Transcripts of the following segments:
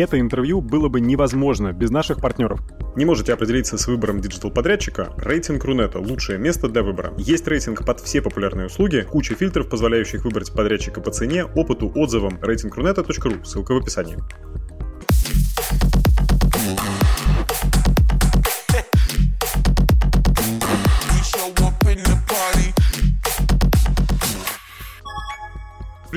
Это интервью было бы невозможно без наших партнеров. Не можете определиться с выбором диджитал-подрядчика? Рейтинг Рунета – лучшее место для выбора. Есть рейтинг под все популярные услуги, куча фильтров, позволяющих выбрать подрядчика по цене, опыту, отзывам. Рейтинг.рунета.ру. Ссылка в описании.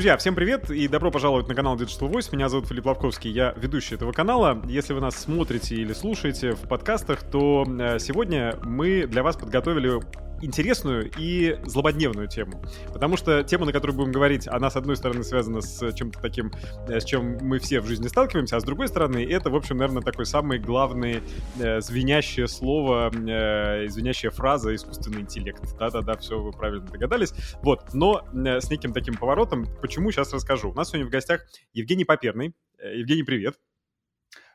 Друзья, всем привет и добро пожаловать на канал Digital Voice. Меня зовут Филипп Лавковский, я ведущий этого канала. Если вы нас смотрите или слушаете в подкастах, то э, сегодня мы для вас подготовили интересную и злободневную тему. Потому что тема, на которую будем говорить, она, с одной стороны, связана с чем-то таким, э, с чем мы все в жизни сталкиваемся, а с другой стороны, это, в общем, наверное, такой самый главный э, звенящее слово, э, звенящая фраза искусственный интеллект. Да-да-да, все, вы правильно догадались. Вот, но э, с неким таким поворотом, почему, сейчас расскажу. У нас сегодня в гостях Евгений Поперный. Э, Евгений, привет.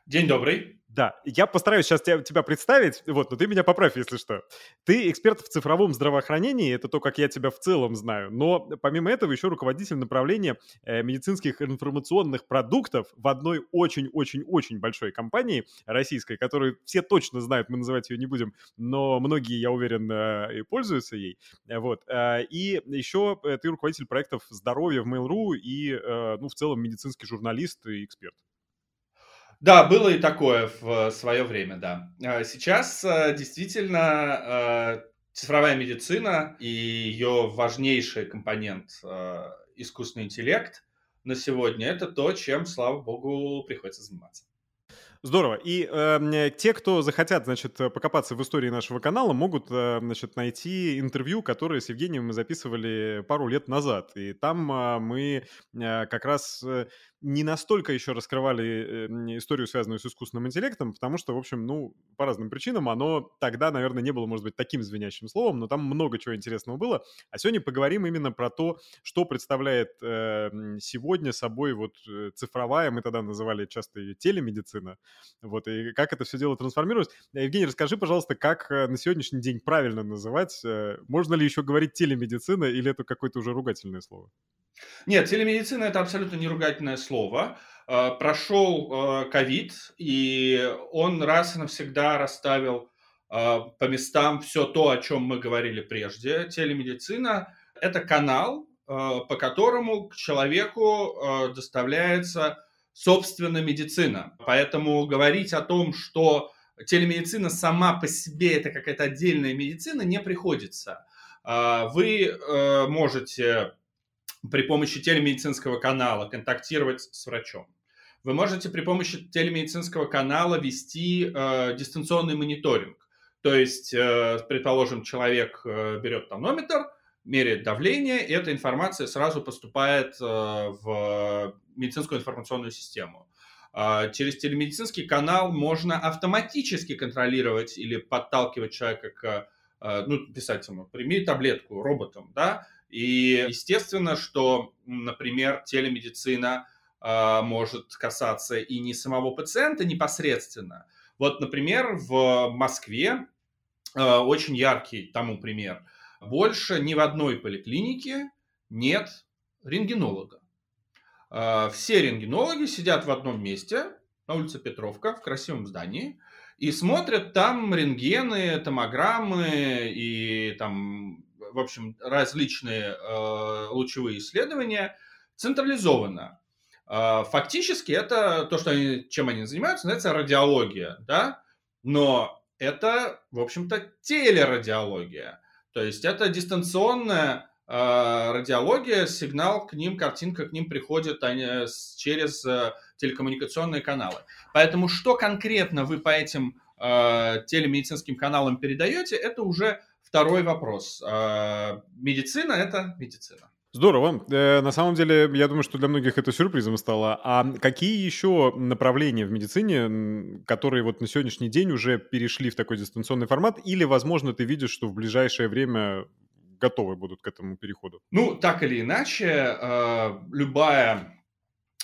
День добрый. Да, я постараюсь сейчас тебя, тебя представить, вот, но ты меня поправь, если что. Ты эксперт в цифровом здравоохранении, это то, как я тебя в целом знаю, но помимо этого еще руководитель направления э, медицинских информационных продуктов в одной очень-очень-очень большой компании российской, которую все точно знают, мы называть ее не будем, но многие, я уверен, э, и пользуются ей. Вот. Э, и еще э, ты руководитель проектов здоровья в Mail.ru и, э, ну, в целом медицинский журналист и эксперт. Да, было и такое в свое время, да. А сейчас э, действительно э, цифровая медицина и ее важнейший компонент э, искусственный интеллект на сегодня это то, чем, слава богу, приходится заниматься. Здорово. И э, те, кто захотят, значит, покопаться в истории нашего канала, могут, э, значит, найти интервью, которое с Евгением мы записывали пару лет назад. И там э, мы э, как раз э, не настолько еще раскрывали э, историю, связанную с искусственным интеллектом, потому что, в общем, ну, по разным причинам оно тогда, наверное, не было, может быть, таким звенящим словом, но там много чего интересного было. А сегодня поговорим именно про то, что представляет э, сегодня собой вот э, цифровая, мы тогда называли часто ее телемедицина, вот, и как это все дело трансформируется. Евгений, расскажи, пожалуйста, как на сегодняшний день правильно называть, можно ли еще говорить телемедицина или это какое-то уже ругательное слово? Нет, телемедицина это абсолютно не ругательное слово. А, прошел а, ковид, и он раз и навсегда расставил а, по местам все то, о чем мы говорили прежде. Телемедицина – это канал, по которому к человеку доставляется собственно медицина. Поэтому говорить о том, что телемедицина сама по себе это какая-то отдельная медицина, не приходится. Вы можете при помощи телемедицинского канала контактировать с врачом. Вы можете при помощи телемедицинского канала вести э, дистанционный мониторинг. То есть, э, предположим, человек э, берет тонометр, меряет давление, и эта информация сразу поступает э, в медицинскую информационную систему. Э, через телемедицинский канал можно автоматически контролировать или подталкивать человека к, э, ну, писать ему, прими таблетку роботом, да, и естественно, что, например, телемедицина э, может касаться и не самого пациента непосредственно. Вот, например, в Москве э, очень яркий тому пример. Больше ни в одной поликлинике нет рентгенолога. Э, все рентгенологи сидят в одном месте на улице Петровка в красивом здании и смотрят там рентгены, томограммы и там в общем, различные э, лучевые исследования централизованно. Э, фактически это то, что они, чем они занимаются, называется радиология, да, но это, в общем-то, телерадиология. То есть это дистанционная э, радиология, сигнал к ним, картинка к ним приходит они, через э, телекоммуникационные каналы. Поэтому что конкретно вы по этим телемедицинским каналам передаете, это уже Второй вопрос. А, медицина – это медицина. Здорово. Э, на самом деле, я думаю, что для многих это сюрпризом стало. А какие еще направления в медицине, которые вот на сегодняшний день уже перешли в такой дистанционный формат? Или, возможно, ты видишь, что в ближайшее время готовы будут к этому переходу? Ну, так или иначе, э, любая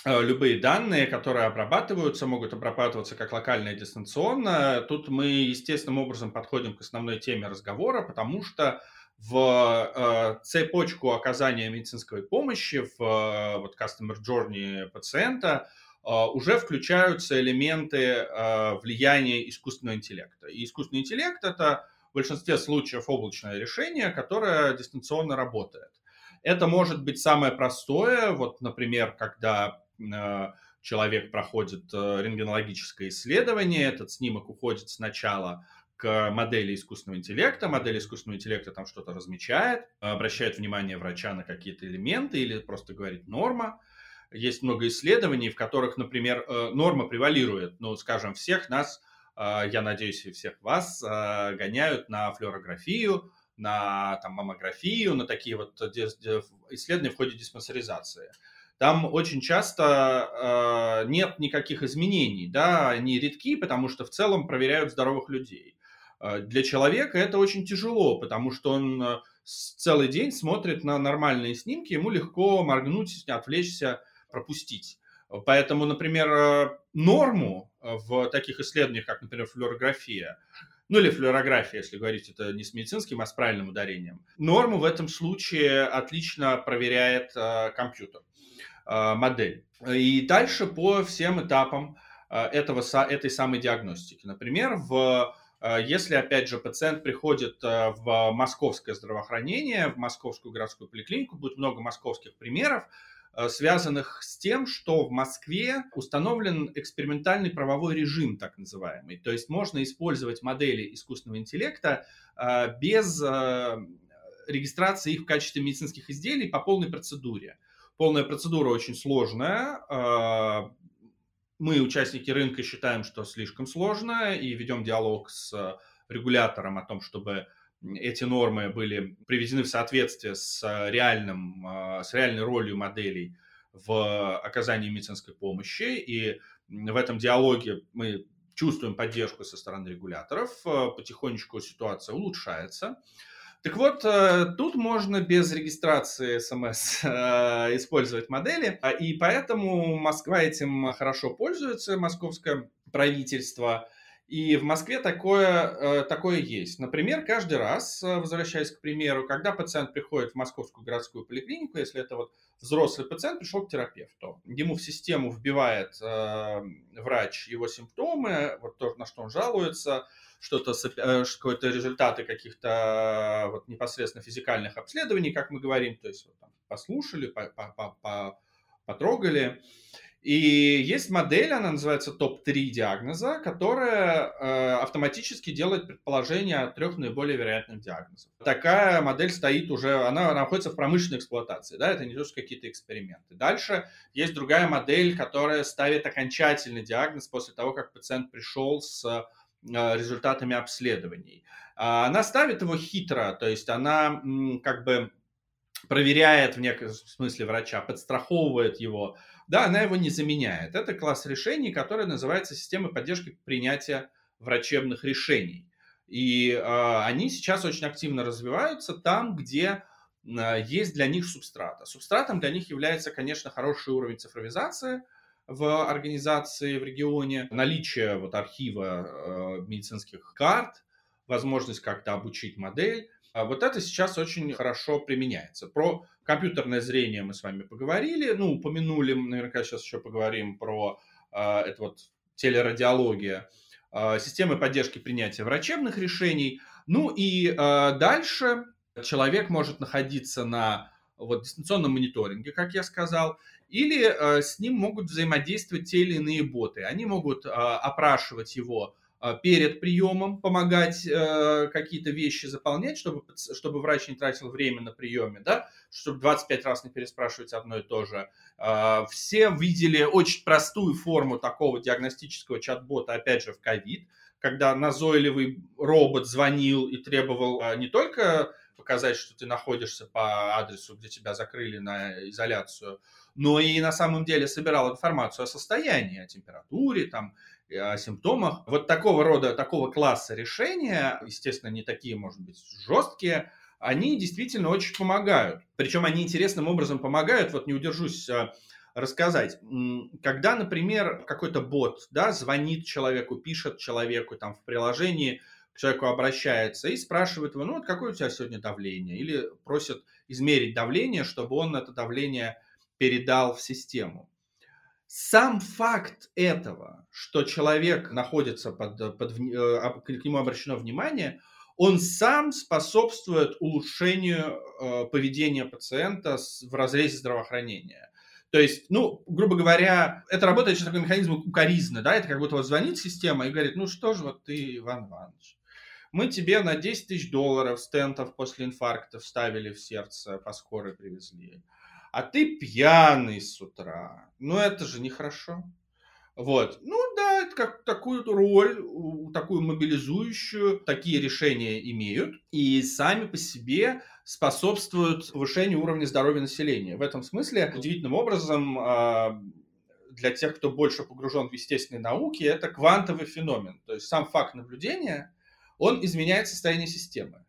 любые данные, которые обрабатываются, могут обрабатываться как локально и дистанционно. Тут мы естественным образом подходим к основной теме разговора, потому что в э, цепочку оказания медицинской помощи, в э, вот customer journey пациента э, уже включаются элементы э, влияния искусственного интеллекта. И искусственный интеллект – это в большинстве случаев облачное решение, которое дистанционно работает. Это может быть самое простое, вот, например, когда э, человек проходит э, рентгенологическое исследование, этот снимок уходит сначала к модели искусственного интеллекта. Модель искусственного интеллекта там что-то размечает, обращает внимание врача на какие-то элементы или просто говорит норма. Есть много исследований, в которых, например, э, норма превалирует. Ну, скажем, всех нас, я надеюсь, и всех вас гоняют на флюорографию, на там, маммографию, на такие вот исследования в ходе диспансеризации. Там очень часто э, нет никаких изменений, да, они редки, потому что в целом проверяют здоровых людей. Э, для человека это очень тяжело, потому что он э, целый день смотрит на нормальные снимки, ему легко моргнуть, отвлечься, пропустить. Поэтому, например, э, норму в таких исследованиях, как, например, флюорография, ну или флюорография, если говорить это не с медицинским, а с правильным ударением. Норму в этом случае отлично проверяет э, компьютер, э, модель. И дальше по всем этапам э, этого, этой самой диагностики. Например, в э, если, опять же, пациент приходит э, в московское здравоохранение, в московскую городскую поликлинику, будет много московских примеров, Э, связанных с тем, что в Москве установлен экспериментальный правовой режим, так называемый. То есть можно использовать модели искусственного интеллекта э, без э, регистрации их в качестве медицинских изделий по полной процедуре. Полная процедура очень сложная. Мы, участники рынка, считаем, что слишком сложно и ведем диалог с регулятором о том, чтобы эти нормы были приведены в соответствие с, реальным, а, с реальной ролью моделей в оказании медицинской помощи. И в этом диалоге мы чувствуем поддержку со стороны регуляторов. А, потихонечку ситуация улучшается. Так вот, э, тут можно без регистрации смс э, использовать модели, и поэтому Москва этим хорошо пользуется, московское правительство. И в Москве такое, э, такое есть. Например, каждый раз, э, возвращаясь к примеру, когда пациент приходит в московскую городскую поликлинику, если это вот взрослый пациент пришел к терапевту, ему в систему вбивает э, врач его симптомы, вот то, на что он жалуется, что-то, э, какие-то результаты каких-то вот, непосредственно физикальных обследований, как мы говорим, то есть вот, там, послушали, по, по, по, потрогали, и есть модель, она называется топ-3 диагноза, которая э, автоматически делает предположение о трех наиболее вероятных диагнозах. Такая модель стоит уже, она находится в промышленной эксплуатации, да, это не то, что какие-то эксперименты. Дальше есть другая модель, которая ставит окончательный диагноз после того, как пациент пришел с э, результатами обследований. А она ставит его хитро, то есть она как бы проверяет в некотором смысле врача, подстраховывает его, да, она его не заменяет. Это класс решений, который называется системой поддержки принятия врачебных решений. И э, они сейчас очень активно развиваются там, где э, есть для них субстрата. Субстратом для них является, конечно, хороший уровень цифровизации в организации, в регионе, наличие вот архива э, медицинских карт, возможность как-то обучить модель, а вот это сейчас очень хорошо применяется. Про компьютерное зрение мы с вами поговорили, ну, упомянули, наверняка сейчас еще поговорим про э, это вот телерадиология, э, системы поддержки принятия врачебных решений. Ну и э, дальше человек может находиться на вот, дистанционном мониторинге, как я сказал, или э, с ним могут взаимодействовать те или иные боты. Они могут э, опрашивать его перед приемом, помогать э, какие-то вещи заполнять, чтобы, чтобы врач не тратил время на приеме, да, чтобы 25 раз не переспрашивать одно и то же. Э, все видели очень простую форму такого диагностического чат-бота, опять же, в ковид, когда назойливый робот звонил и требовал э, не только показать, что ты находишься по адресу, где тебя закрыли на изоляцию, но и на самом деле собирал информацию о состоянии, о температуре, там, о симптомах. Вот такого рода, такого класса решения, естественно, не такие, может быть, жесткие, они действительно очень помогают. Причем они интересным образом помогают, вот не удержусь а, рассказать. Когда, например, какой-то бот да, звонит человеку, пишет человеку там в приложении, к человеку обращается и спрашивает его, ну вот какое у тебя сегодня давление? Или просит измерить давление, чтобы он это давление передал в систему. Сам факт этого, что человек находится под, под э, к нему обращено внимание, он сам способствует улучшению э, поведения пациента в разрезе здравоохранения. То есть, ну, грубо говоря, это работает через такой механизм укоризны, да, это как будто вот звонит система и говорит, ну что же вот ты, Иван Иванович, мы тебе на 10 тысяч долларов стентов после инфаркта вставили в сердце, по скорой привезли, а ты пьяный с утра, ну это же нехорошо. Вот. Ну да, это как такую роль, такую мобилизующую, такие решения имеют и сами по себе способствуют повышению уровня здоровья населения. В этом смысле удивительным образом а, для тех, кто больше погружен в естественные науки, это квантовый феномен. То есть сам факт наблюдения, он изменяет состояние системы.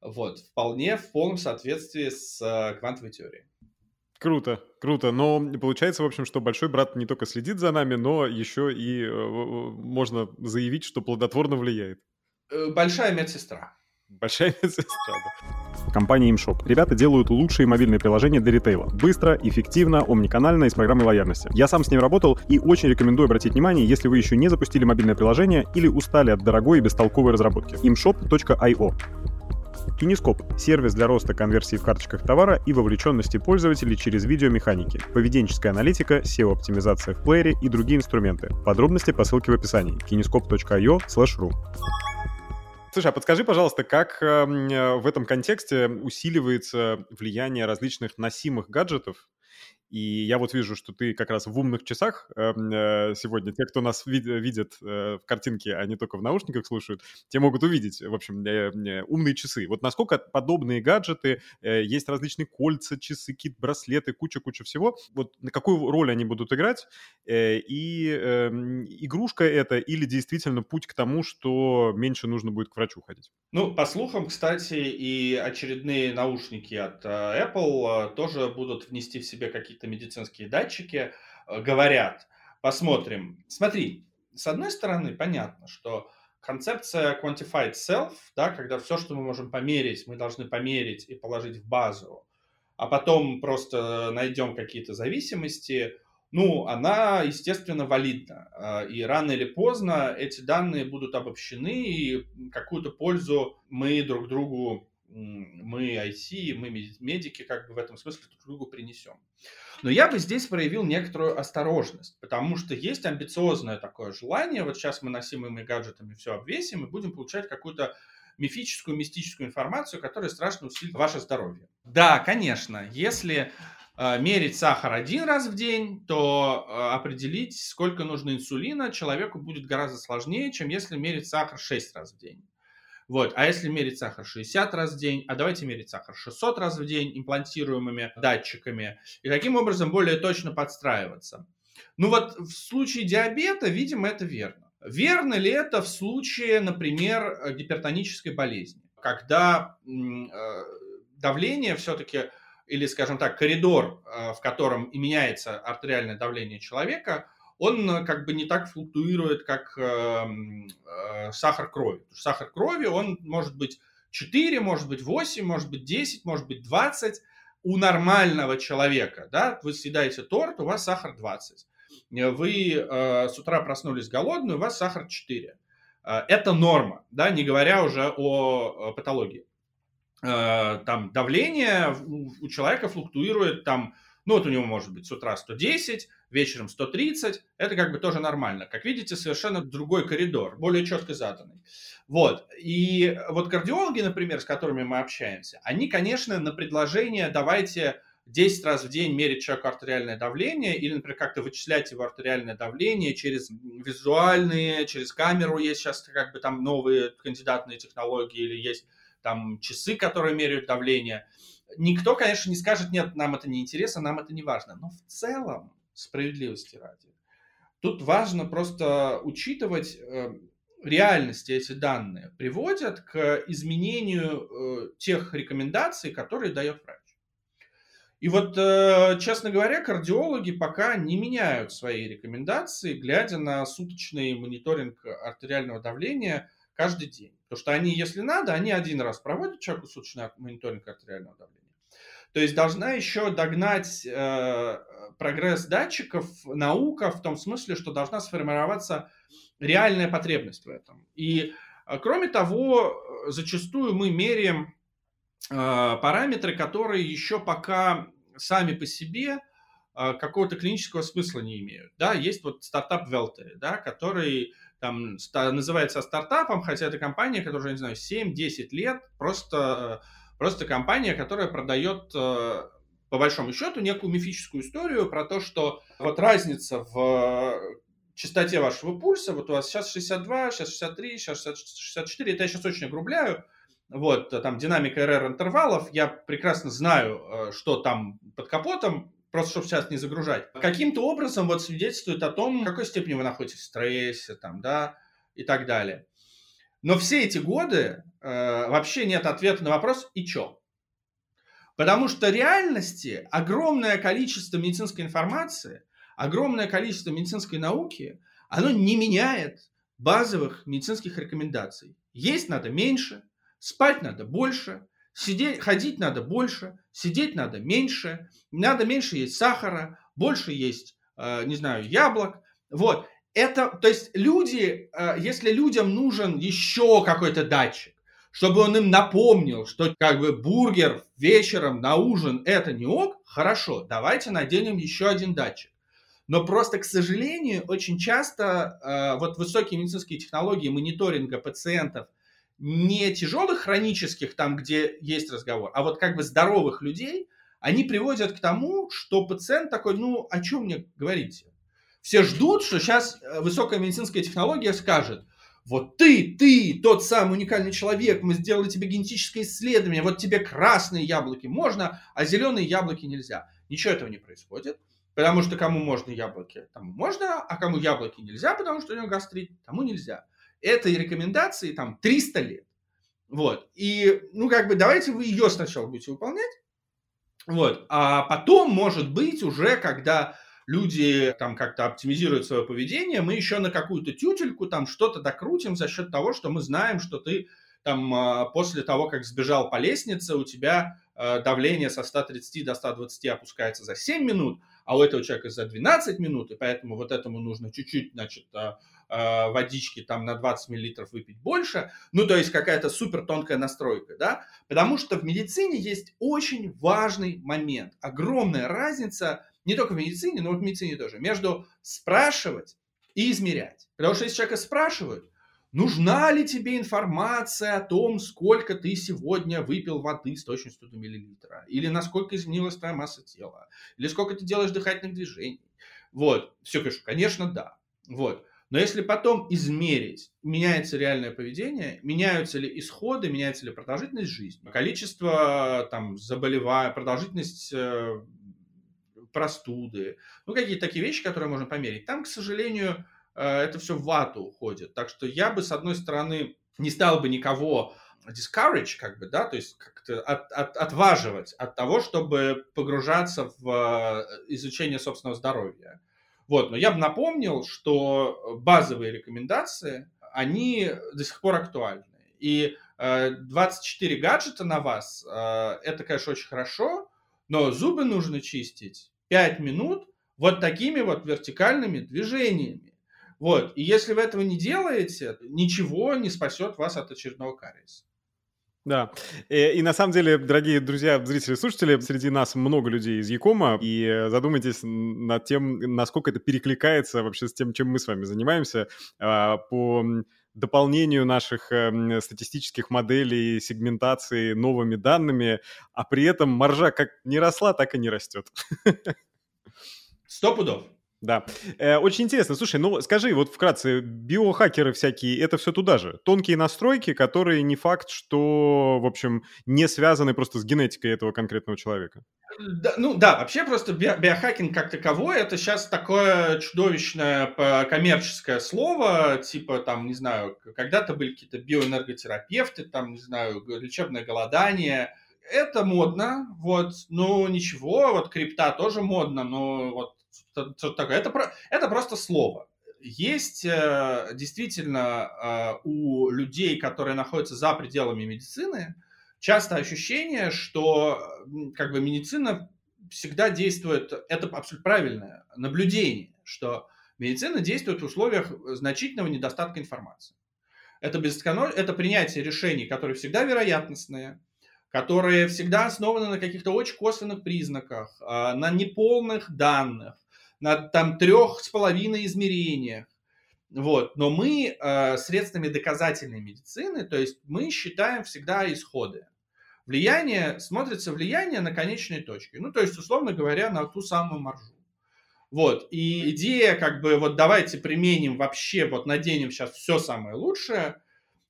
Вот, вполне в полном соответствии с а, квантовой теорией. Круто, круто. Но получается, в общем, что большой брат не только следит за нами, но еще и э, можно заявить, что плодотворно влияет. Э, большая медсестра. Большая медсестра, да. Компания ImShop. Ребята делают лучшие мобильные приложения для ритейла. Быстро, эффективно, омниканально и с программой лояльности. Я сам с ним работал и очень рекомендую обратить внимание, если вы еще не запустили мобильное приложение или устали от дорогой и бестолковой разработки. imshop.io Кинескоп – сервис для роста конверсии в карточках товара и вовлеченности пользователей через видеомеханики, поведенческая аналитика, SEO-оптимизация в плеере и другие инструменты. Подробности по ссылке в описании kinescope.io ru. Слушай, а подскажи, пожалуйста, как эм, э, в этом контексте усиливается влияние различных носимых гаджетов и я вот вижу, что ты как раз в умных часах эм, э, сегодня. Те, кто нас вид- видит э, в картинке, а не только в наушниках слушают, те могут увидеть, в общем, э, умные часы. Вот насколько подобные гаджеты, есть различные кольца, часы, кит, браслеты, куча-куча всего. Вот на какую роль они будут играть? И э, игрушка это или действительно путь к тому, что меньше нужно будет к врачу ходить? Ну, по слухам, кстати, и очередные наушники от Apple тоже будут внести в себе какие-то какие-то медицинские датчики, э, говорят, посмотрим. Смотри, с одной стороны, понятно, что концепция quantified self, да, когда все, что мы можем померить, мы должны померить и положить в базу, а потом просто найдем какие-то зависимости, ну, она, естественно, валидна. Э, и рано или поздно эти данные будут обобщены, и какую-то пользу мы друг другу, мы IT, мы медики, как бы в этом смысле друг другу принесем. Но я бы здесь проявил некоторую осторожность, потому что есть амбициозное такое желание, вот сейчас мы носимыми гаджетами все обвесим и будем получать какую-то мифическую, мистическую информацию, которая страшно усилит ваше здоровье. Да, конечно, если э, мерить сахар один раз в день, то э, определить, сколько нужно инсулина, человеку будет гораздо сложнее, чем если мерить сахар 6 раз в день. Вот. А если мерить сахар 60 раз в день, а давайте мерить сахар 600 раз в день имплантируемыми датчиками, и таким образом более точно подстраиваться. Ну вот в случае диабета, видимо, это верно. Верно ли это в случае, например, гипертонической болезни, когда э, давление все-таки, или, скажем так, коридор, э, в котором и меняется артериальное давление человека, он э, как бы не так флуктуирует, как э, э, сахар крови. Сахар крови, он может быть 4, может быть 8, может быть 10, может быть 20 у нормального человека. Да? Вы съедаете торт, у вас сахар 20. Вы э, с утра проснулись голодные, у вас сахар 4. Э, это норма, да, не говоря уже о, патологии. Там давление у человека флуктуирует там ну вот у него может быть с утра 110, вечером 130, это как бы тоже нормально. Как видите, совершенно другой коридор, более четко заданный. Вот. И вот кардиологи, например, с которыми мы общаемся, они, конечно, на предложение давайте 10 раз в день мерить человеку артериальное давление или, например, как-то вычислять его артериальное давление через визуальные, через камеру есть сейчас как бы там новые кандидатные технологии или есть там часы, которые меряют давление – Никто, конечно, не скажет, нет, нам это не интересно, нам это не важно. Но в целом, справедливости ради, тут важно просто учитывать э, реальности эти данные приводят к изменению э, тех рекомендаций, которые дает врач. И вот, э, честно говоря, кардиологи пока не меняют свои рекомендации, глядя на суточный мониторинг артериального давления, каждый день. Потому что они, если надо, они один раз проводят человеку суточный мониторинг артериального давления. То есть должна еще догнать э, прогресс датчиков наука в том смысле, что должна сформироваться реальная потребность в этом. И э, кроме того, зачастую мы меряем э, параметры, которые еще пока сами по себе э, какого-то клинического смысла не имеют. Да, есть вот стартап Велте, да, который там называется стартапом, хотя это компания, которая, не знаю, 7-10 лет, просто, просто компания, которая продает по большому счету некую мифическую историю про то, что вот разница в частоте вашего пульса, вот у вас сейчас 62, сейчас 63, сейчас 64, это я сейчас очень огрубляю, вот, там динамика РР интервалов, я прекрасно знаю, э, что там под капотом, просто чтобы сейчас не загружать. Каким-то образом вот свидетельствует о том, в какой степени вы находитесь в стрессе, там, да, и так далее. Но все эти годы э, вообще нет ответа на вопрос «и чё?». Потому что реальности огромное количество медицинской информации, огромное количество медицинской науки, оно не меняет базовых медицинских рекомендаций. Есть надо меньше, спать надо больше, сидеть, ходить надо больше, сидеть надо меньше, надо меньше есть сахара, больше есть, э, не знаю, яблок. Вот. Это, то есть люди, э, если людям нужен еще какой-то датчик, чтобы он им напомнил, что как бы бургер вечером на ужин это не ок, хорошо, давайте наденем еще один датчик. Но просто, к сожалению, очень часто э, вот высокие медицинские технологии мониторинга пациентов не тяжелых хронических, там, где есть разговор, а вот как бы здоровых людей, они приводят к тому, что пациент такой, ну, о чем мне говорите? Все ждут, что сейчас э, высокая медицинская технология скажет – вот ты, ты, тот самый уникальный человек, мы сделали тебе генетическое исследование, вот тебе красные яблоки можно, а зеленые яблоки нельзя. Ничего этого не происходит, потому что кому можно яблоки, тому можно, а кому яблоки нельзя, потому что у него гастрит, тому нельзя. Этой рекомендации там 300 лет. Вот. И, ну, как бы, давайте вы ее сначала будете выполнять, вот, а потом, может быть, уже когда люди там как-то оптимизируют свое поведение, мы еще на какую-то тютельку там что-то докрутим за счет того, что мы знаем, что ты там а, после того, как сбежал по лестнице, у тебя а, давление со 130 до 120 опускается за 7 минут, а у этого человека за 12 минут, и поэтому вот этому нужно чуть-чуть, значит, а, водички там на 20 миллилитров выпить больше, ну, то есть какая-то супер тонкая настройка, да, потому что в медицине есть очень важный момент, огромная разница не только в медицине, но и в медицине тоже, между спрашивать и измерять. Потому что если человека спрашивают, нужна ли тебе информация о том, сколько ты сегодня выпил воды с точностью до миллилитра, или насколько изменилась твоя масса тела, или сколько ты делаешь дыхательных движений. Вот, все, конечно, конечно, да. Вот. Но если потом измерить, меняется реальное поведение, меняются ли исходы, меняется ли продолжительность жизни, количество там заболеваний, продолжительность э, простуды, ну какие-то такие вещи, которые можно померить. Там, к сожалению, э, это все в вату уходит. Так что я бы, с одной стороны, не стал бы никого discourage, как бы, да, то есть как-то от, от, отваживать от того, чтобы погружаться в э, изучение собственного здоровья. Вот, но я бы напомнил, что базовые рекомендации, они до сих пор актуальны. И 24 э, гаджета на вас, это, конечно, очень хорошо, но зубы нужно чистить 5 минут вот такими вот вертикальными движениями. Вот. И если вы этого не делаете, ничего не спасет вас от очередного кариеса. Да. И, э, и на самом деле, дорогие друзья, зрители, слушатели, среди нас много людей из Якома, и задумайтесь над тем, насколько это перекликается вообще с тем, чем мы с вами занимаемся а, по дополнению наших э, статистических моделей, сегментации новыми данными, а при этом маржа как не росла, так и не растет. Сто пудов. Да. Э, очень интересно. Слушай, ну скажи, вот вкратце, биохакеры всякие, это все туда же? Тонкие настройки, которые не факт, что, в общем, не связаны просто с генетикой этого конкретного человека? Да, ну да, вообще просто би- биохакинг как таковой, это сейчас такое чудовищное коммерческое слово, типа там, не знаю, когда-то были какие-то биоэнерготерапевты, там, не знаю, лечебное голодание, это модно, вот, ну ничего, вот крипта тоже модно, но вот что такое. Это, это просто слово. есть э, действительно э, у людей, которые находятся за пределами медицины, часто ощущение, что как бы медицина всегда действует, это абсолютно правильное наблюдение, что медицина действует в условиях значительного недостатка информации. Это, бесконоль... это принятие решений, которые всегда вероятностные, которые всегда основаны на каких-то очень косвенных признаках, а, на неполных данных, на там трех с половиной измерениях. Вот. Но мы э, средствами доказательной медицины, то есть мы считаем всегда исходы. Влияние, смотрится влияние на конечные точки. Ну, то есть, условно говоря, на ту самую маржу. Вот. И идея, как бы, вот давайте применим вообще, вот наденем сейчас все самое лучшее,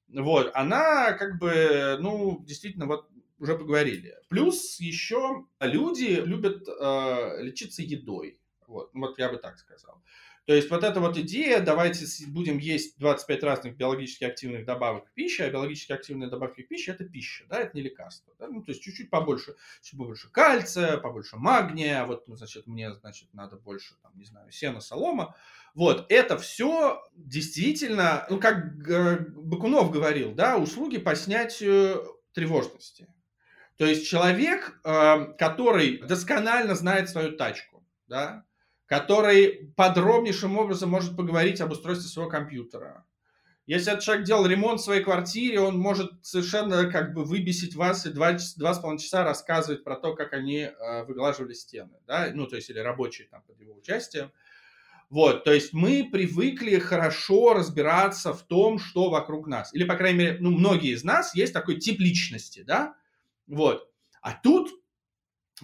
вот, она, как бы, ну, действительно, вот уже поговорили. Плюс еще люди любят э, лечиться едой. Вот, вот я бы так сказал. То есть вот эта вот идея, давайте будем есть 25 разных биологически активных добавок в пище, а биологически активные добавки в пище – это пища, да, это не лекарство. Да? Ну, то есть чуть-чуть побольше, чуть побольше кальция, побольше магния, вот, ну, значит, мне, значит, надо больше, там, не знаю, сена, солома. Вот, это все действительно, ну, как Бакунов говорил, да, услуги по снятию тревожности. То есть человек, э, который досконально знает свою тачку, да, который подробнейшим образом может поговорить об устройстве своего компьютера. Если этот человек делал ремонт в своей квартире, он может совершенно как бы выбесить вас и два, два с половиной часа рассказывать про то, как они э, выглаживали стены, да, ну, то есть, или рабочие там под его участием. Вот, то есть мы привыкли хорошо разбираться в том, что вокруг нас. Или, по крайней мере, ну, многие из нас есть такой тип личности, да, вот. А тут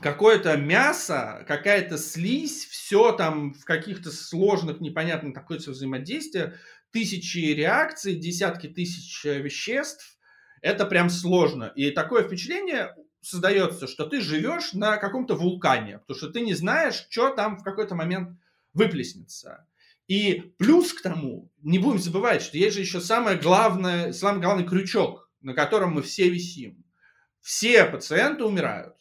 какое-то мясо, какая-то слизь, все там в каких-то сложных, непонятных находится взаимодействие, тысячи реакций, десятки тысяч э, веществ. Это прям сложно. И такое впечатление создается, что ты живешь на каком-то вулкане, потому что ты не знаешь, что там в какой-то момент выплеснется. И плюс к тому, не будем забывать, что есть же еще самое главное, самый главный крючок, на котором мы все висим. Все пациенты умирают.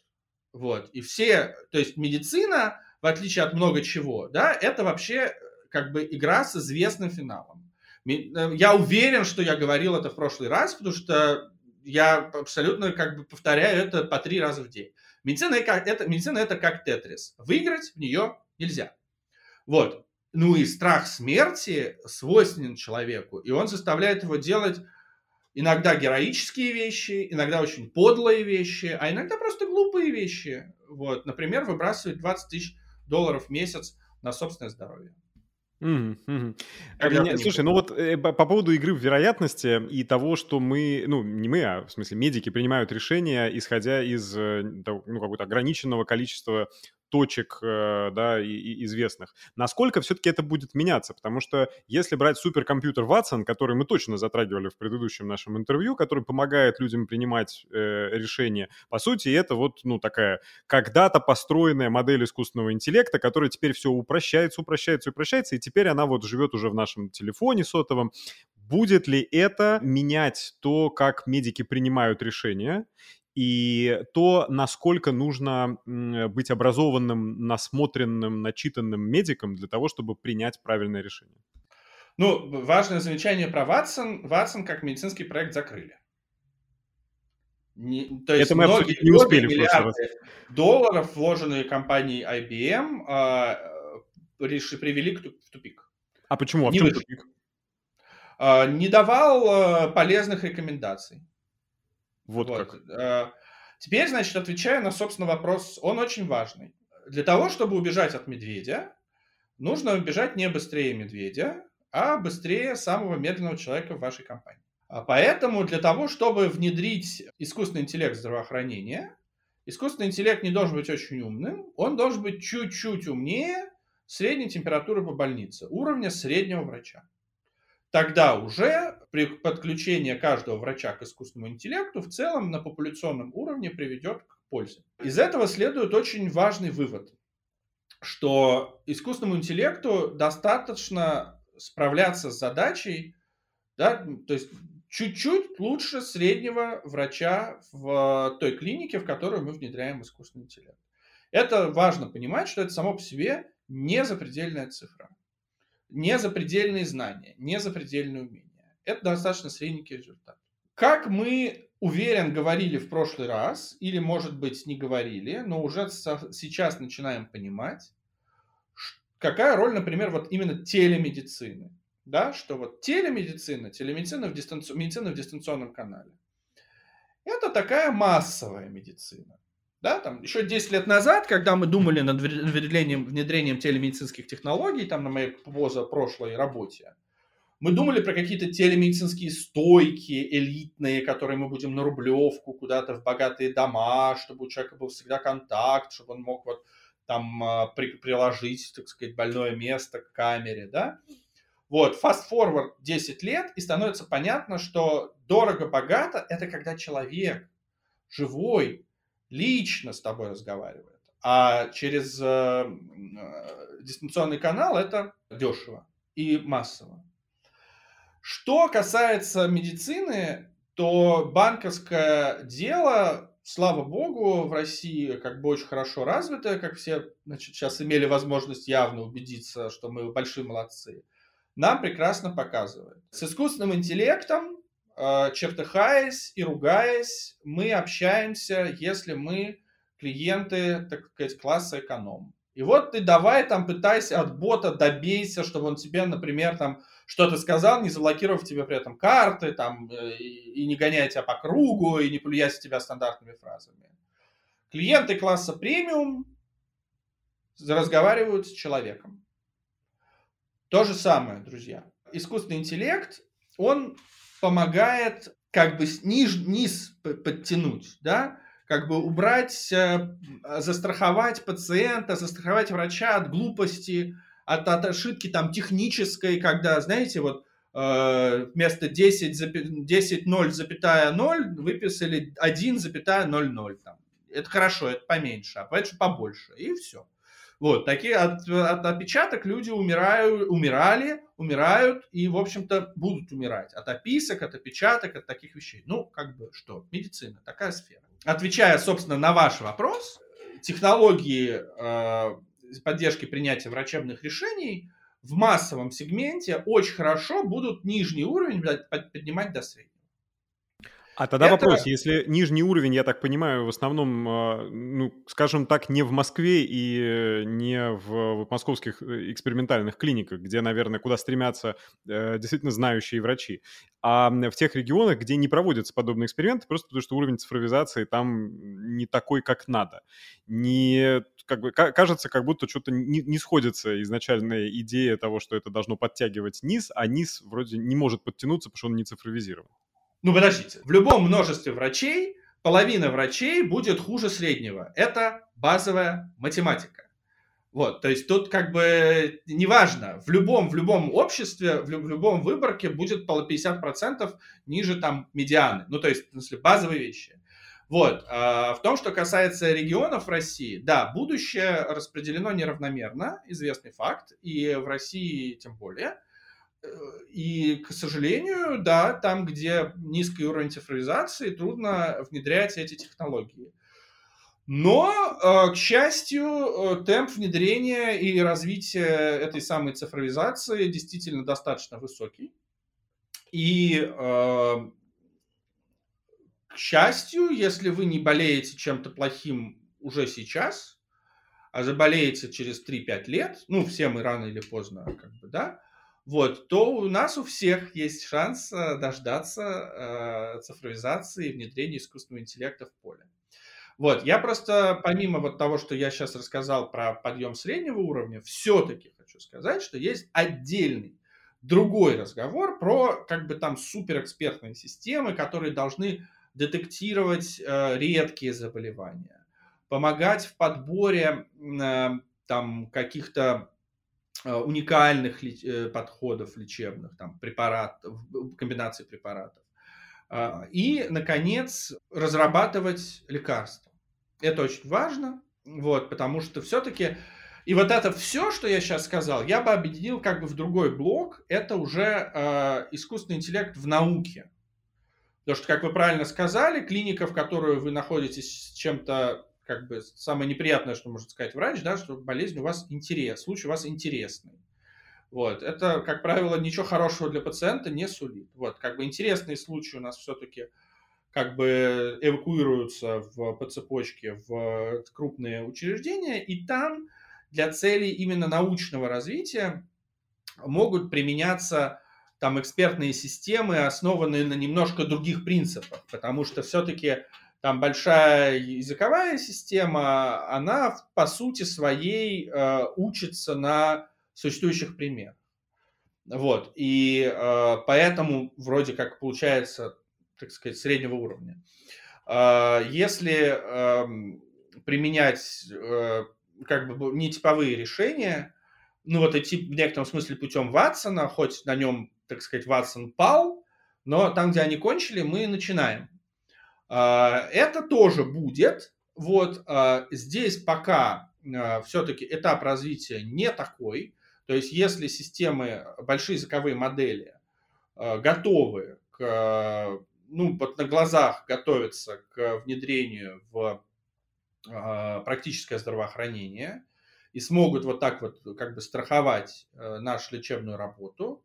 Вот. И все, то есть медицина, в отличие от много чего, да, это вообще как бы игра с известным финалом. Э, я уверен, что я говорил это в прошлый раз, потому что я абсолютно как бы повторяю это по три раза в день. Медицина это, медицина это как тетрис. Выиграть в нее нельзя. Вот. Ну и страх смерти свойственен человеку, и он заставляет его делать иногда героические вещи, иногда очень подлые вещи, а иногда просто глупые вещи. Вот, например, выбрасывать 20 тысяч долларов в месяц на собственное здоровье. Mm-hmm. Меня, слушай, ну вот э, по, по поводу игры в вероятности и того, что мы, ну не мы, а в смысле медики принимают решения, исходя из э, ну, какого-то ограниченного количества точек, э, да, известных. Насколько все-таки это будет меняться? Потому что если брать суперкомпьютер Watson, который мы точно затрагивали в предыдущем нашем интервью, который помогает людям принимать э, решения, по сути, это вот, ну, такая когда-то построенная модель искусственного интеллекта, которая теперь все упрощается, упрощается, упрощается, и теперь она вот живет уже в нашем телефоне сотовом. Будет ли это менять то, как медики принимают решения? И то, насколько нужно быть образованным, насмотренным, начитанным медиком для того, чтобы принять правильное решение. Ну, важное замечание про Ватсон. Ватсон как медицинский проект закрыли. Не, то есть Это мы многие не успели миллиарды долларов, вложенные компанией IBM, э, а, реши, привели в тупик. А почему? А в чем тупик? Э, не давал э, полезных рекомендаций. Вот, вот. как. Э, теперь, значит, отвечая на, собственно, вопрос, он очень важный. Для того, чтобы убежать от медведя, нужно убежать не быстрее медведя, а быстрее самого медленного человека в вашей компании. А поэтому для того, чтобы внедрить искусственный интеллект в здравоохранение, искусственный интеллект не должен быть очень умным, он должен быть чуть-чуть умнее средней температуры по больнице, уровня среднего врача тогда уже при подключении каждого врача к искусственному интеллекту в целом на популяционном уровне приведет к пользе. Из этого следует очень важный вывод, что искусственному интеллекту достаточно справляться с задачей, да, то есть чуть-чуть лучше среднего врача в той клинике, в которую мы внедряем искусственный интеллект. Это важно понимать, что это само по себе не запредельная цифра не запредельные знания, не запредельные умения. Это достаточно средненький результат. Как мы, уверен, говорили в прошлый раз, или, может быть, не говорили, но уже сейчас начинаем понимать, какая роль, например, вот именно телемедицины. Да, что вот телемедицина, телемедицина в, дистанци... медицина в дистанционном канале, это такая массовая медицина. Да, там еще 10 лет назад, когда мы думали над внедрением, внедрением телемедицинских технологий, там на моей прошлой работе, мы думали про какие-то телемедицинские стойки элитные, которые мы будем на Рублевку, куда-то в богатые дома, чтобы у человека был всегда контакт, чтобы он мог вот там а, при, приложить, так сказать, больное место к камере, да. Вот, fast forward 10 лет, и становится понятно, что дорого-богато – это когда человек живой, лично с тобой разговаривает. А через э, э, дистанционный канал это дешево и массово. Что касается медицины, то банковское дело, слава богу, в России как бы очень хорошо развито, как все значит, сейчас имели возможность явно убедиться, что мы большие молодцы, нам прекрасно показывает. С искусственным интеллектом чертыхаясь и ругаясь, мы общаемся, если мы клиенты, так сказать, класса эконом. И вот ты давай там пытайся от бота добейся, чтобы он тебе, например, там что-то сказал, не заблокировав тебе при этом карты, там, э, и не гоняя тебя по кругу, и не плюясь тебя стандартными фразами. Клиенты класса премиум разговаривают с человеком. То же самое, друзья. Искусственный интеллект, он помогает как бы низ, низ подтянуть, да, как бы убрать, э, застраховать пациента, застраховать врача от глупости, от, от ошибки там технической, когда, знаете, вот э, вместо 10, 10 0, 0 выписали 1,00. Там. Это хорошо, это поменьше, а поэтому побольше. И все. Вот, такие от, от опечаток люди умирают, умирали, умирают и, в общем-то, будут умирать. От описок, от опечаток, от таких вещей. Ну, как бы, что, медицина, такая сфера. Отвечая, собственно, на ваш вопрос, технологии э, поддержки принятия врачебных решений в массовом сегменте очень хорошо будут нижний уровень поднимать до среднего. А тогда это... вопрос, если нижний уровень, я так понимаю, в основном, а, ну, скажем так, не в Москве и э, не в московских э, экспериментальных клиниках, где, наверное, куда стремятся э, действительно знающие врачи, а в тех регионах, где не проводятся подобные эксперименты, просто потому что уровень цифровизации там не такой, как надо. Не, как бы, кажется, как будто что-то не, не сходится изначальная идея того, что это должно подтягивать низ, а низ вроде не может подтянуться, потому что он не цифровизирован. Ну, подождите. В любом множестве врачей половина врачей будет хуже среднего. Это базовая математика. Вот, то есть тут как бы неважно, в любом, в любом обществе, в, в любом выборке будет 50% ниже там медианы. Ну, то есть, в смысле, базовые вещи. Вот, а в том, что касается регионов России, да, будущее распределено неравномерно, известный факт, и в России тем более. И, к сожалению, да, там, где низкий уровень цифровизации, трудно внедрять эти технологии. Но, э, к счастью, э, темп внедрения и развития этой самой цифровизации действительно достаточно высокий. И, э, к счастью, если вы не болеете чем-то плохим уже сейчас, а заболеете через 3-5 лет, ну, все мы рано или поздно, как бы, да, вот, то у нас у всех есть шанс э, дождаться э, цифровизации и внедрения искусственного интеллекта в поле. Вот, я просто, помимо вот того, что я сейчас рассказал про подъем среднего уровня, все-таки хочу сказать, что есть отдельный другой разговор про как бы там суперэкспертные системы, которые должны детектировать э, редкие заболевания, помогать в подборе э, там каких-то уникальных э, подходов лечебных, там, препаратов, комбинаций препаратов. А, и, наконец, разрабатывать лекарства. Это очень важно, вот, потому что все-таки... И вот это все, что я сейчас сказал, я бы объединил как бы в другой блок. Это уже э, искусственный интеллект в науке. Потому что, как вы правильно сказали, клиника, в которую вы находитесь с чем-то как бы самое неприятное, что может сказать врач, да, что болезнь у вас интерес, случай у вас интересный. Вот. Это, как правило, ничего хорошего для пациента не сулит. Вот. Как бы интересные случаи у нас все-таки как бы эвакуируются в, по цепочке в крупные учреждения, и там для целей именно научного развития могут применяться там экспертные системы, основанные на немножко других принципах, потому что все-таки там большая языковая система, она по сути своей э, учится на существующих примерах. Вот, и э, поэтому вроде как получается так сказать, среднего уровня. А, если эм, применять э, как бы не типовые решения, ну вот идти в некотором смысле путем Ватсона, хоть на нем, так сказать, Ватсон пал, но там, где они кончили, мы начинаем. А, это тоже будет. Вот а, здесь пока все-таки этап развития не такой. То есть если системы, большие языковые модели готовы к ну, вот на глазах готовятся к внедрению в практическое здравоохранение и смогут вот так вот как бы страховать нашу лечебную работу,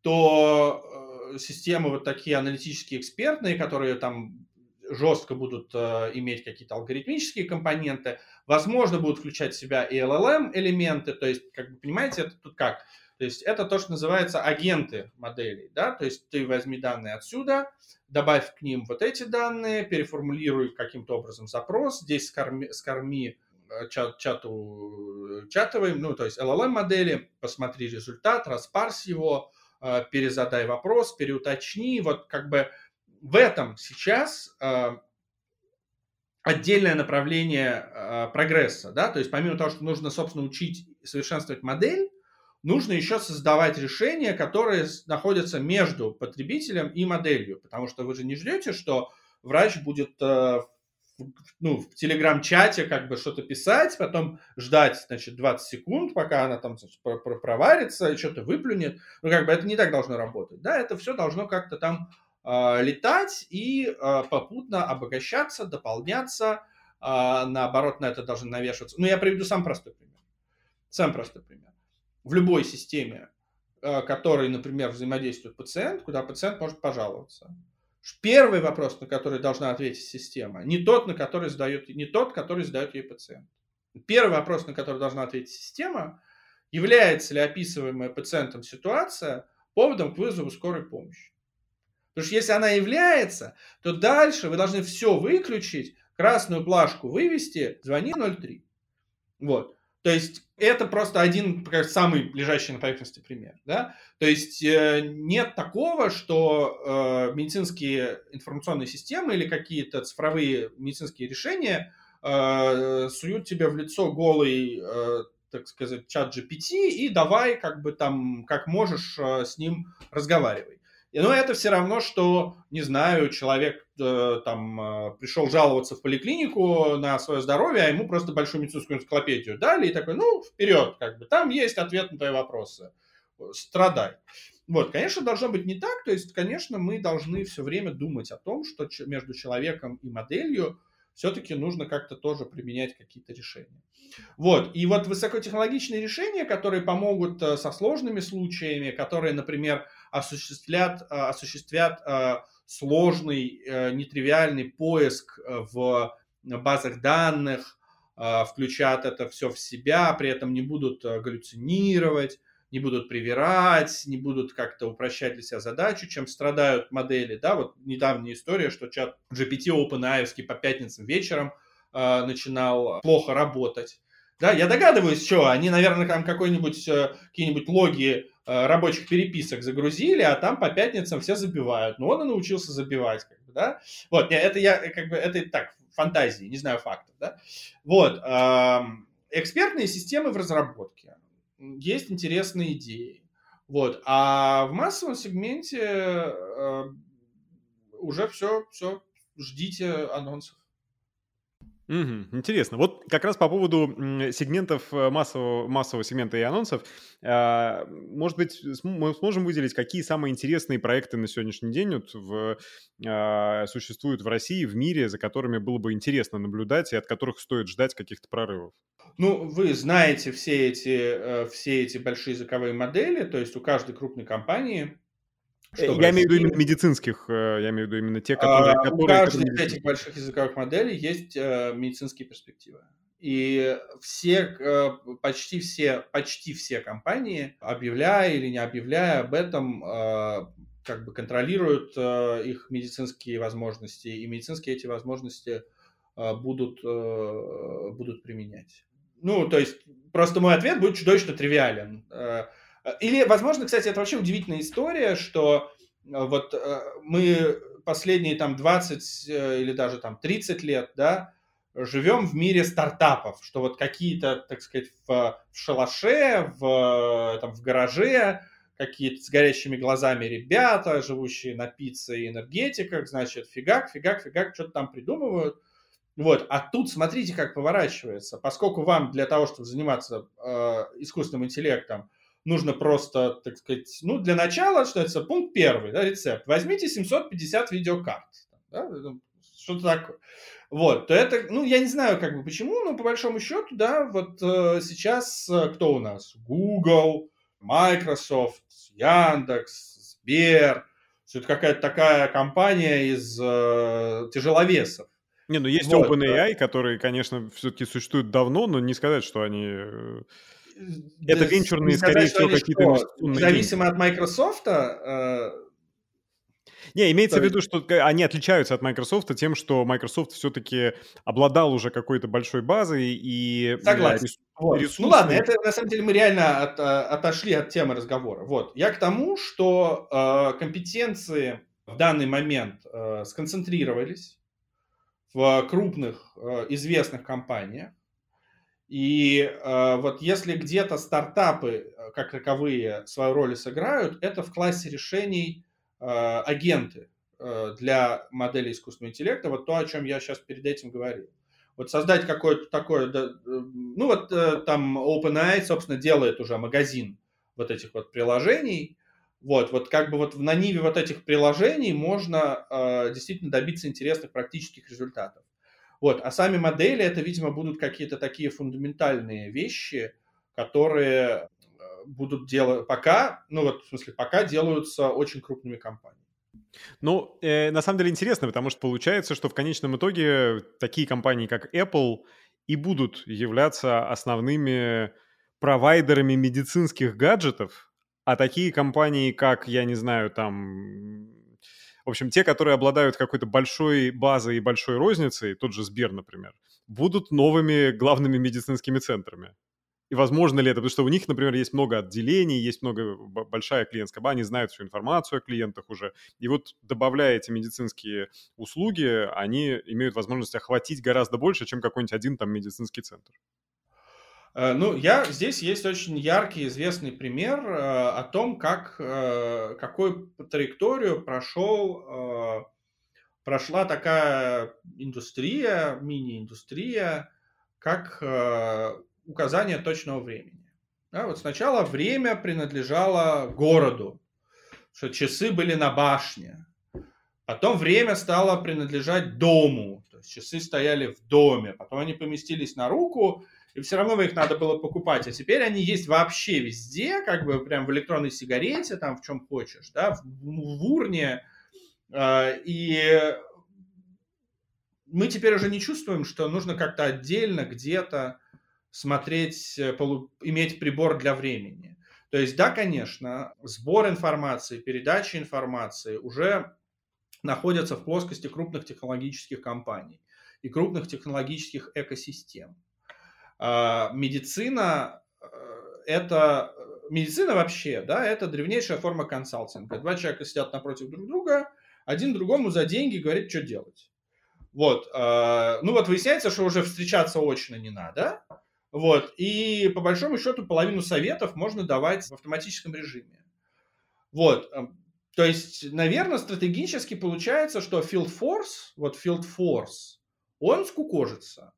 то системы вот такие аналитические экспертные, которые там жестко будут э, иметь какие-то алгоритмические компоненты, возможно, будут включать в себя и LLM элементы, то есть, как бы, понимаете, это тут как? То есть это то, что называется агенты моделей, да, то есть ты возьми данные отсюда, добавь к ним вот эти данные, переформулируй каким-то образом запрос, здесь скорми, скорми э, чат, чату, э, чатовый, ну, то есть LLM модели, посмотри результат, распарс его, э, перезадай вопрос, переуточни, вот как бы в этом сейчас отдельное направление прогресса, да, то есть помимо того, что нужно, собственно, учить совершенствовать модель, нужно еще создавать решения, которые находятся между потребителем и моделью, потому что вы же не ждете, что врач будет э, ну, в телеграм-чате как бы что-то писать, потом ждать, значит, 20 секунд, пока она там значит, проварится что-то выплюнет. Ну, как бы это не так должно работать. Да, это все должно как-то там э, летать и э, попутно обогащаться, дополняться. Э, наоборот, на это должны навешиваться. Ну, я приведу сам простой пример. Сам простой пример в любой системе, которой, например, взаимодействует пациент, куда пациент может пожаловаться. Первый вопрос, на который должна ответить система, не тот, на который задает, не тот, который задает ей пациент. Первый вопрос, на который должна ответить система, является ли описываемая пациентом ситуация поводом к вызову скорой помощи. Потому что если она является, то дальше вы должны все выключить, красную плашку вывести, звони 03. Вот. То есть это просто один самый лежащий на поверхности пример. Да? То есть э, нет такого, что э, медицинские информационные системы или какие-то цифровые медицинские решения э, суют тебе в лицо голый, э, так сказать, чат GPT и давай как бы там, как можешь э, с ним разговаривай. Но это все равно, что, не знаю, человек э, там э, пришел жаловаться в поликлинику на свое здоровье, а ему просто большую медицинскую энциклопедию дали и такой, ну, вперед, как бы, там есть ответ на твои вопросы, страдай. Вот, конечно, должно быть не так, то есть, конечно, мы должны все время думать о том, что между человеком и моделью все-таки нужно как-то тоже применять какие-то решения. Вот, и вот высокотехнологичные решения, которые помогут э, со сложными случаями, которые, например, осуществлят, э, осуществят э, сложный, э, нетривиальный поиск в базах данных, включат это все в себя, при этом не будут галлюцинировать, не будут привирать, не будут как-то упрощать для себя задачу, чем страдают модели. Да, вот недавняя история, что чат GPT OpenAI по пятницам вечером э, начинал плохо работать. Да, я догадываюсь, что они, наверное, там какой-нибудь, э, какие-нибудь логи э, рабочих переписок загрузили, а там по пятницам все забивают. Но он и научился забивать, как бы, да. Вот, это я, как бы, это так, фантазии, не знаю фактов, да. Вот, экспертные системы в разработке. Есть интересные идеи. Вот, а в массовом сегменте э, уже все, все, ждите анонсов. Мгм. Интересно. Вот как раз по поводу сегментов э, массового, массового сегмента и анонсов. А, может быть, мы сможем выделить, какие самые интересные проекты на сегодняшний день вот в, а, существуют в России, в мире, за которыми было бы интересно наблюдать и от которых стоит ждать каких-то прорывов? Ну, вы знаете все эти, э, все эти большие языковые модели, то есть у каждой крупной компании что я имею в виду именно медицинских, э, я имею в виду именно те, которые... А, которые у каждой из этих больших языковых моделей есть э, медицинские перспективы. И все, э, почти все, почти все компании, объявляя или не объявляя об этом, э, как бы контролируют э, их медицинские возможности, и медицинские эти возможности э, будут, э, будут применять. Ну, то есть, просто мой ответ будет чудовищно тривиален. Или, возможно, кстати, это вообще удивительная история, что э, вот э, мы последние там 20 э, или даже там 30 лет, да, живем в мире стартапов, что вот какие-то, так сказать, в, в шалаше, в, там, в гараже, какие-то с горящими глазами ребята, живущие на пицце и энергетиках, значит, фигак, фигак, фигак, что-то там придумывают. Вот, а тут смотрите, как поворачивается. Поскольку вам для того, чтобы заниматься э, искусственным интеллектом, нужно просто, так сказать, ну, для начала, что это пункт первый, да, рецепт. Возьмите 750 видеокарт. Да, ну, что-то такое. Вот, то это, ну, я не знаю, как бы почему, но по большому счету, да, вот э, сейчас э, кто у нас? Google, Microsoft, Яндекс, Сбер. Все это какая-то такая компания из э, тяжеловесов. Не, ну есть вот, OpenAI, да. которые, конечно, все-таки существуют давно, но не сказать, что они это венчурные, скорее всего, какие-то Зависимо от Microsoft, э, не, имеется в виду, что они отличаются от Microsoft тем, что Microsoft все-таки обладал уже какой-то большой базой и... Э, Согласен. Вот. Ресурсы... Ну ладно, это на самом деле мы реально от, э, отошли от темы разговора. Вот. Я к тому, что э, компетенции в данный момент э, сконцентрировались в крупных э, известных компаниях. И э, вот если где-то стартапы, э, как таковые, свою роль сыграют, это в классе решений э, агенты э, для модели искусственного интеллекта, вот то, о чем я сейчас перед этим говорил. Вот создать какое-то такое, да, э, ну вот э, там OpenAI, собственно, делает уже магазин вот этих вот приложений, вот, вот как бы вот на ниве вот этих приложений можно э, действительно добиться интересных практических результатов. Вот. А сами модели, это, видимо, будут какие-то такие фундаментальные вещи, которые э, будут делать пока, ну вот, в смысле, пока делаются очень крупными компаниями. Ну, э, на самом деле интересно, потому что получается, что в конечном итоге такие компании, как Apple, и будут являться основными провайдерами медицинских гаджетов, а такие компании, как, я не знаю, там в общем, те, которые обладают какой-то большой базой и большой розницей, тот же Сбер, например, будут новыми главными медицинскими центрами. И возможно ли это? Потому что у них, например, есть много отделений, есть много большая клиентская база, они знают всю информацию о клиентах уже. И вот добавляя эти медицинские услуги, они имеют возможность охватить гораздо больше, чем какой-нибудь один там медицинский центр. Э, ну, я, здесь есть очень яркий, известный пример э, о том, как, э, какую траекторию прошел, прошла такая индустрия, мини-индустрия, как указание точного времени. Да, вот сначала время принадлежало городу, что часы были на башне. Потом время стало принадлежать дому, то есть часы стояли в доме. Потом они поместились на руку, и все равно их надо было покупать. А теперь они есть вообще везде, как бы прям в электронной сигарете, там в чем хочешь, да, в, в урне. Э, и мы теперь уже не чувствуем, что нужно как-то отдельно где-то смотреть, э, иметь прибор для времени. То есть, да, конечно, сбор информации, передача информации уже находятся в плоскости крупных технологических компаний и крупных технологических экосистем. А, медицина э, это медицина вообще, да, это древнейшая форма консалтинга. Два человека сидят напротив друг друга, один другому за деньги говорит, что делать. Вот, а, ну вот выясняется, что уже встречаться очно не надо, вот, и по большому счету половину советов можно давать в автоматическом режиме. Вот, э, то есть, наверное, стратегически получается, что Field Force, вот Field Force, он скукожится.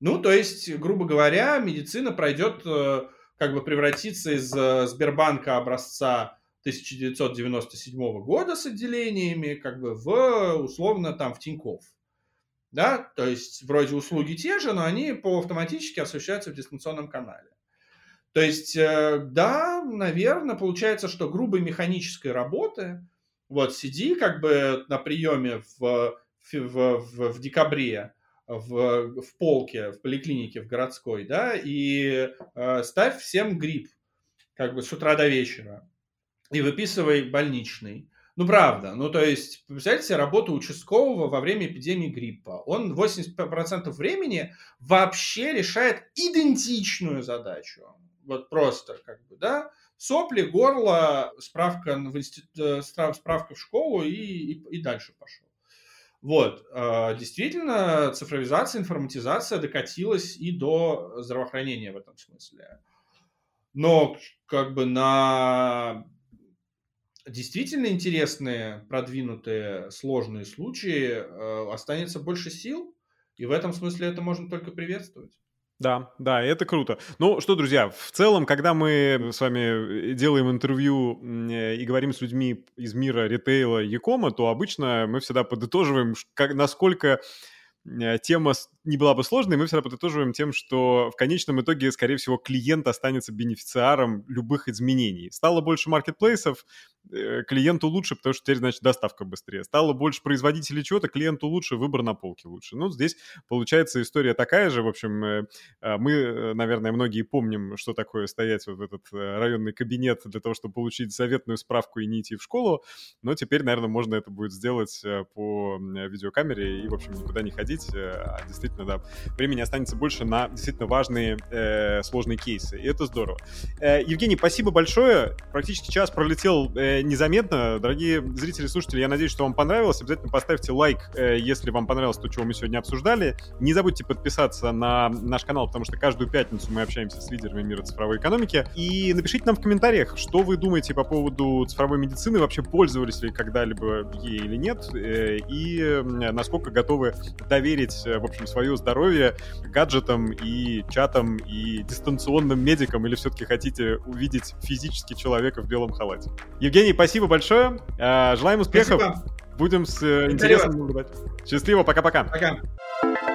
Ну, то есть, грубо говоря, медицина пройдет, э, как бы превратиться из э, Сбербанка образца 1997 года с отделениями, как бы в, условно, там, в Тинькофф. Да, то есть вроде услуги те же, но они по автоматически осуществляются в дистанционном канале. То есть, э, да, наверное, получается, что грубой механической работы, вот сиди как бы на приеме в, в, в, в декабре, в, в полке, в поликлинике, в городской, да, и э, ставь всем грипп, как бы с утра до вечера, и выписывай больничный. Ну, правда. Ну, то есть, представьте себе работу участкового во время эпидемии гриппа. Он 80% времени вообще решает идентичную задачу. Вот просто, как бы, да, сопли, горло, справка в, институт, э, справка в школу и, и, и дальше пошел. Вот, э, действительно, цифровизация, информатизация докатилась и до здравоохранения в этом смысле. Но как бы на действительно интересные, продвинутые, сложные случаи э, останется больше сил, и в этом смысле это можно только приветствовать. Да, да, это круто. Ну что, друзья, в целом, когда мы с вами делаем интервью э, и говорим с людьми из мира ритейла Якома, то обычно мы всегда подытоживаем, как, насколько э, тема не была бы сложной, мы всегда подытоживаем тем, что в конечном итоге, скорее всего, клиент останется бенефициаром любых изменений. Стало больше маркетплейсов, Э, клиенту лучше, потому что теперь, значит, доставка быстрее. Стало больше производителей чего-то, клиенту лучше, выбор на полке лучше. Ну, здесь получается история такая же. В общем, э, а, мы, э, наверное, многие помним, что такое стоять вот в этот районный кабинет для того, чтобы получить заветную справку и не идти в школу. Но теперь, наверное, можно это будет сделать по видеокамере и, в общем, никуда не ходить. А действительно, да, времени останется больше на действительно важные э, сложные кейсы. И это здорово. Э, Евгений, спасибо большое. Практически час пролетел э, незаметно. Дорогие зрители, слушатели, я надеюсь, что вам понравилось. Обязательно поставьте лайк, э, если вам понравилось то, чего мы сегодня обсуждали. Не забудьте подписаться на наш канал, потому что каждую пятницу мы общаемся с лидерами мира цифровой экономики. И напишите нам в комментариях, что вы думаете по поводу цифровой медицины, вообще пользовались ли когда-либо ей или нет, э, и насколько готовы доверить, э, в общем, свое здоровье гаджетам и чатам и дистанционным медикам, или все-таки хотите увидеть физически человека в белом халате. Евгений спасибо большое. Э, желаем успехов. Спасибо. Будем с э, интересом наблюдать. Счастливо, пока-пока. Пока. -пока. пока.